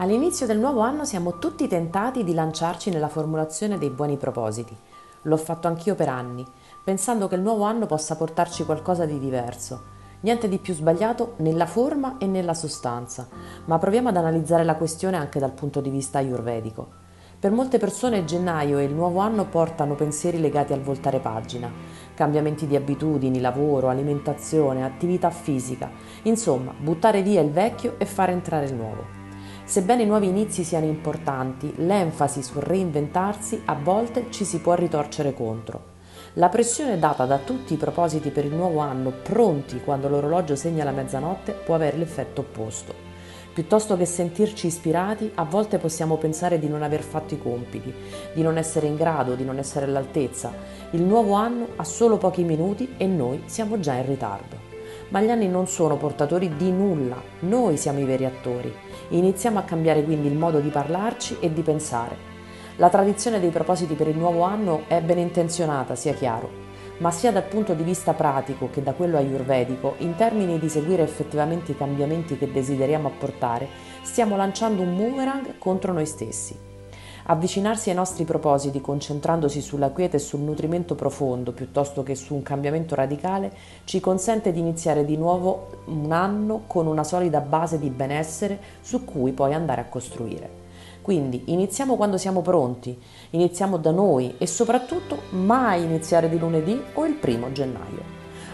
All'inizio del nuovo anno siamo tutti tentati di lanciarci nella formulazione dei buoni propositi. L'ho fatto anch'io per anni, pensando che il nuovo anno possa portarci qualcosa di diverso. Niente di più sbagliato nella forma e nella sostanza, ma proviamo ad analizzare la questione anche dal punto di vista ayurvedico. Per molte persone gennaio e il nuovo anno portano pensieri legati al voltare pagina, cambiamenti di abitudini, lavoro, alimentazione, attività fisica, insomma, buttare via il vecchio e fare entrare il nuovo. Sebbene i nuovi inizi siano importanti, l'enfasi sul reinventarsi a volte ci si può ritorcere contro. La pressione data da tutti i propositi per il nuovo anno pronti quando l'orologio segna la mezzanotte può avere l'effetto opposto. Piuttosto che sentirci ispirati, a volte possiamo pensare di non aver fatto i compiti, di non essere in grado, di non essere all'altezza. Il nuovo anno ha solo pochi minuti e noi siamo già in ritardo ma gli anni non sono portatori di nulla, noi siamo i veri attori. Iniziamo a cambiare quindi il modo di parlarci e di pensare. La tradizione dei propositi per il nuovo anno è ben intenzionata, sia chiaro, ma sia dal punto di vista pratico che da quello ayurvedico, in termini di seguire effettivamente i cambiamenti che desideriamo apportare, stiamo lanciando un boomerang contro noi stessi. Avvicinarsi ai nostri propositi concentrandosi sulla quiete e sul nutrimento profondo piuttosto che su un cambiamento radicale ci consente di iniziare di nuovo un anno con una solida base di benessere su cui poi andare a costruire. Quindi iniziamo quando siamo pronti, iniziamo da noi e soprattutto mai iniziare di lunedì o il primo gennaio.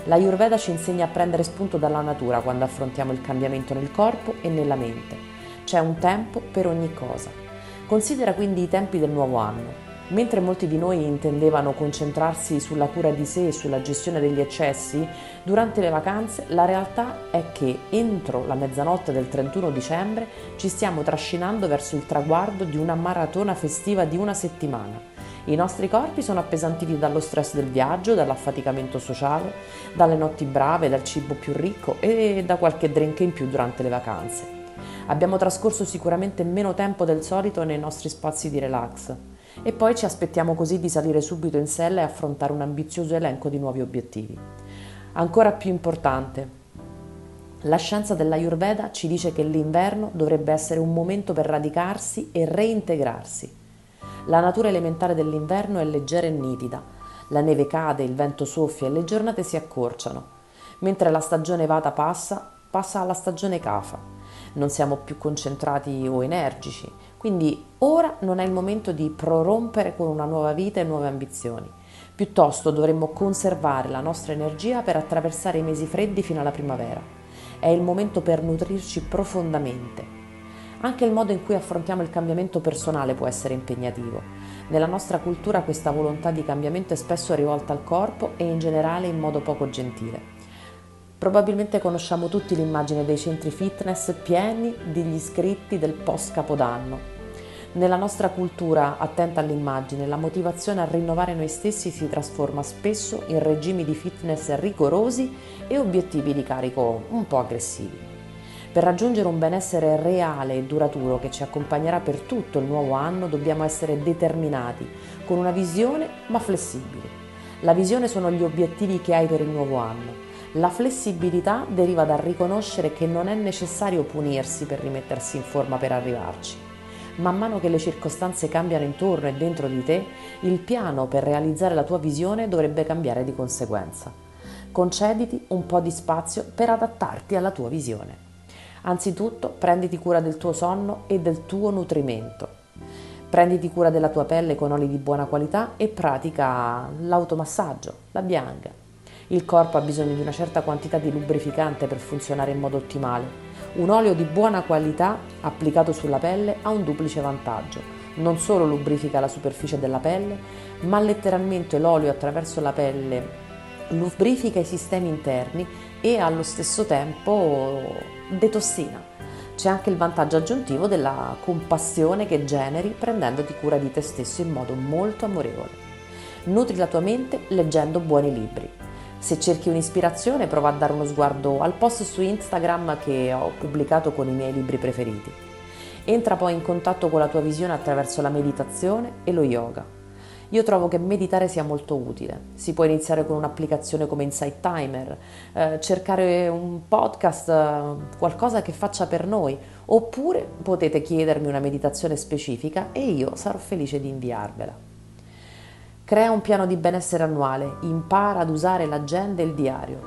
La Ayurveda ci insegna a prendere spunto dalla natura quando affrontiamo il cambiamento nel corpo e nella mente. C'è un tempo per ogni cosa. Considera quindi i tempi del nuovo anno. Mentre molti di noi intendevano concentrarsi sulla cura di sé e sulla gestione degli eccessi, durante le vacanze la realtà è che entro la mezzanotte del 31 dicembre ci stiamo trascinando verso il traguardo di una maratona festiva di una settimana. I nostri corpi sono appesantiti dallo stress del viaggio, dall'affaticamento sociale, dalle notti brave, dal cibo più ricco e da qualche drink in più durante le vacanze. Abbiamo trascorso sicuramente meno tempo del solito nei nostri spazi di relax e poi ci aspettiamo così di salire subito in sella e affrontare un ambizioso elenco di nuovi obiettivi. Ancora più importante, la scienza dell'Ayurveda ci dice che l'inverno dovrebbe essere un momento per radicarsi e reintegrarsi. La natura elementare dell'inverno è leggera e nitida, la neve cade, il vento soffia e le giornate si accorciano. Mentre la stagione Vata passa, passa alla stagione Kafa non siamo più concentrati o energici. Quindi ora non è il momento di prorompere con una nuova vita e nuove ambizioni. Piuttosto dovremmo conservare la nostra energia per attraversare i mesi freddi fino alla primavera. È il momento per nutrirci profondamente. Anche il modo in cui affrontiamo il cambiamento personale può essere impegnativo. Nella nostra cultura questa volontà di cambiamento è spesso rivolta al corpo e in generale in modo poco gentile. Probabilmente conosciamo tutti l'immagine dei centri fitness pieni degli iscritti del post capodanno. Nella nostra cultura attenta all'immagine, la motivazione a rinnovare noi stessi si trasforma spesso in regimi di fitness rigorosi e obiettivi di carico un po' aggressivi. Per raggiungere un benessere reale e duraturo che ci accompagnerà per tutto il nuovo anno dobbiamo essere determinati, con una visione ma flessibili. La visione sono gli obiettivi che hai per il nuovo anno la flessibilità deriva dal riconoscere che non è necessario punirsi per rimettersi in forma per arrivarci. Man mano che le circostanze cambiano intorno e dentro di te, il piano per realizzare la tua visione dovrebbe cambiare di conseguenza. Concediti un po' di spazio per adattarti alla tua visione. Anzitutto prenditi cura del tuo sonno e del tuo nutrimento. Prenditi cura della tua pelle con oli di buona qualità e pratica l'automassaggio, la bianca, il corpo ha bisogno di una certa quantità di lubrificante per funzionare in modo ottimale. Un olio di buona qualità applicato sulla pelle ha un duplice vantaggio. Non solo lubrifica la superficie della pelle, ma letteralmente l'olio attraverso la pelle lubrifica i sistemi interni e allo stesso tempo detossina. C'è anche il vantaggio aggiuntivo della compassione che generi prendendoti cura di te stesso in modo molto amorevole. Nutri la tua mente leggendo buoni libri. Se cerchi un'ispirazione, prova a dare uno sguardo al post su Instagram che ho pubblicato con i miei libri preferiti. Entra poi in contatto con la tua visione attraverso la meditazione e lo yoga. Io trovo che meditare sia molto utile. Si può iniziare con un'applicazione come Insight Timer, eh, cercare un podcast, eh, qualcosa che faccia per noi, oppure potete chiedermi una meditazione specifica e io sarò felice di inviarvela. Crea un piano di benessere annuale, impara ad usare l'agenda e il diario.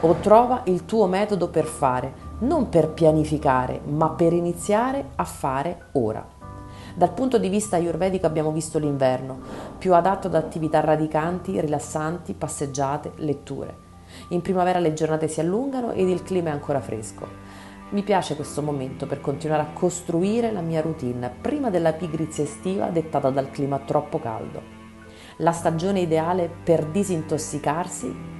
O trova il tuo metodo per fare, non per pianificare, ma per iniziare a fare ora. Dal punto di vista ayurvedico abbiamo visto l'inverno, più adatto ad attività radicanti, rilassanti, passeggiate, letture. In primavera le giornate si allungano ed il clima è ancora fresco. Mi piace questo momento per continuare a costruire la mia routine prima della pigrizia estiva dettata dal clima troppo caldo. La stagione ideale per disintossicarsi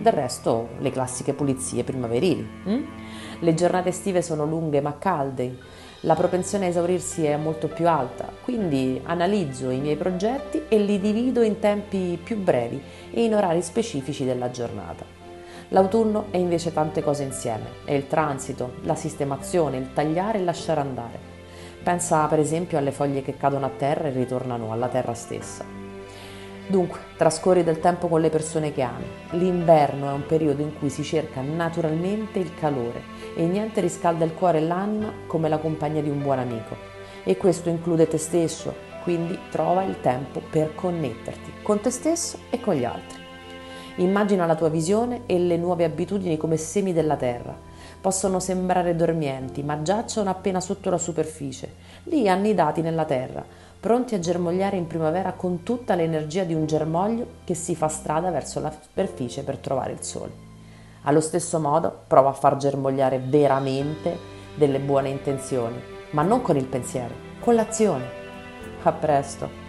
del resto, le classiche pulizie primaverili. Hm? Le giornate estive sono lunghe ma calde, la propensione a esaurirsi è molto più alta, quindi analizzo i miei progetti e li divido in tempi più brevi e in orari specifici della giornata. L'autunno è invece tante cose insieme, è il transito, la sistemazione, il tagliare e lasciare andare. Pensa per esempio alle foglie che cadono a terra e ritornano alla terra stessa. Dunque, trascorri del tempo con le persone che ami. L'inverno è un periodo in cui si cerca naturalmente il calore e niente riscalda il cuore e l'anima come la compagnia di un buon amico. E questo include te stesso, quindi trova il tempo per connetterti con te stesso e con gli altri. Immagina la tua visione e le nuove abitudini come semi della terra. Possono sembrare dormienti, ma giacciono appena sotto la superficie, lì annidati nella terra pronti a germogliare in primavera con tutta l'energia di un germoglio che si fa strada verso la superficie per trovare il sole. Allo stesso modo prova a far germogliare veramente delle buone intenzioni, ma non con il pensiero, con l'azione. A presto!